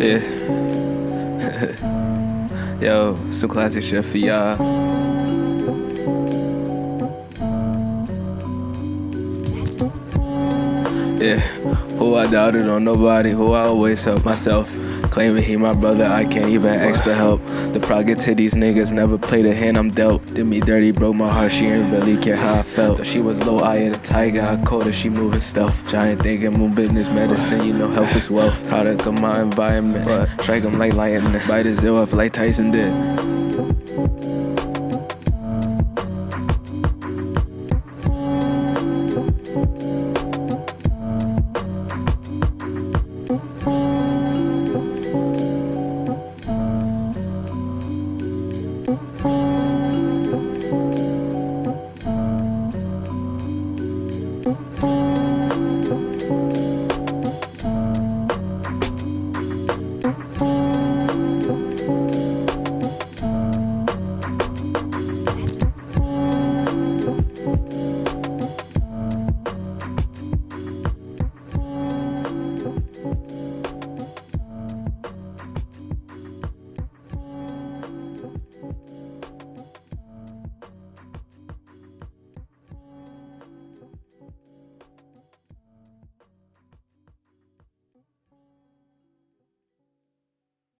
Yeah. Yo, so klassischer für ja. Yeah, who I doubted on nobody, who I always help myself. Claiming he my brother, I can't even ask for help. The prog to these niggas never played a hand I'm dealt. Did me dirty, broke my heart, she ain't really care how I felt. Though she was low I had a tiger, I caught her, she moving stealth. Giant thinking, move business, medicine, you know health is wealth. Product of my environment, strike 'em like lightning. Bite his ill off like Tyson did.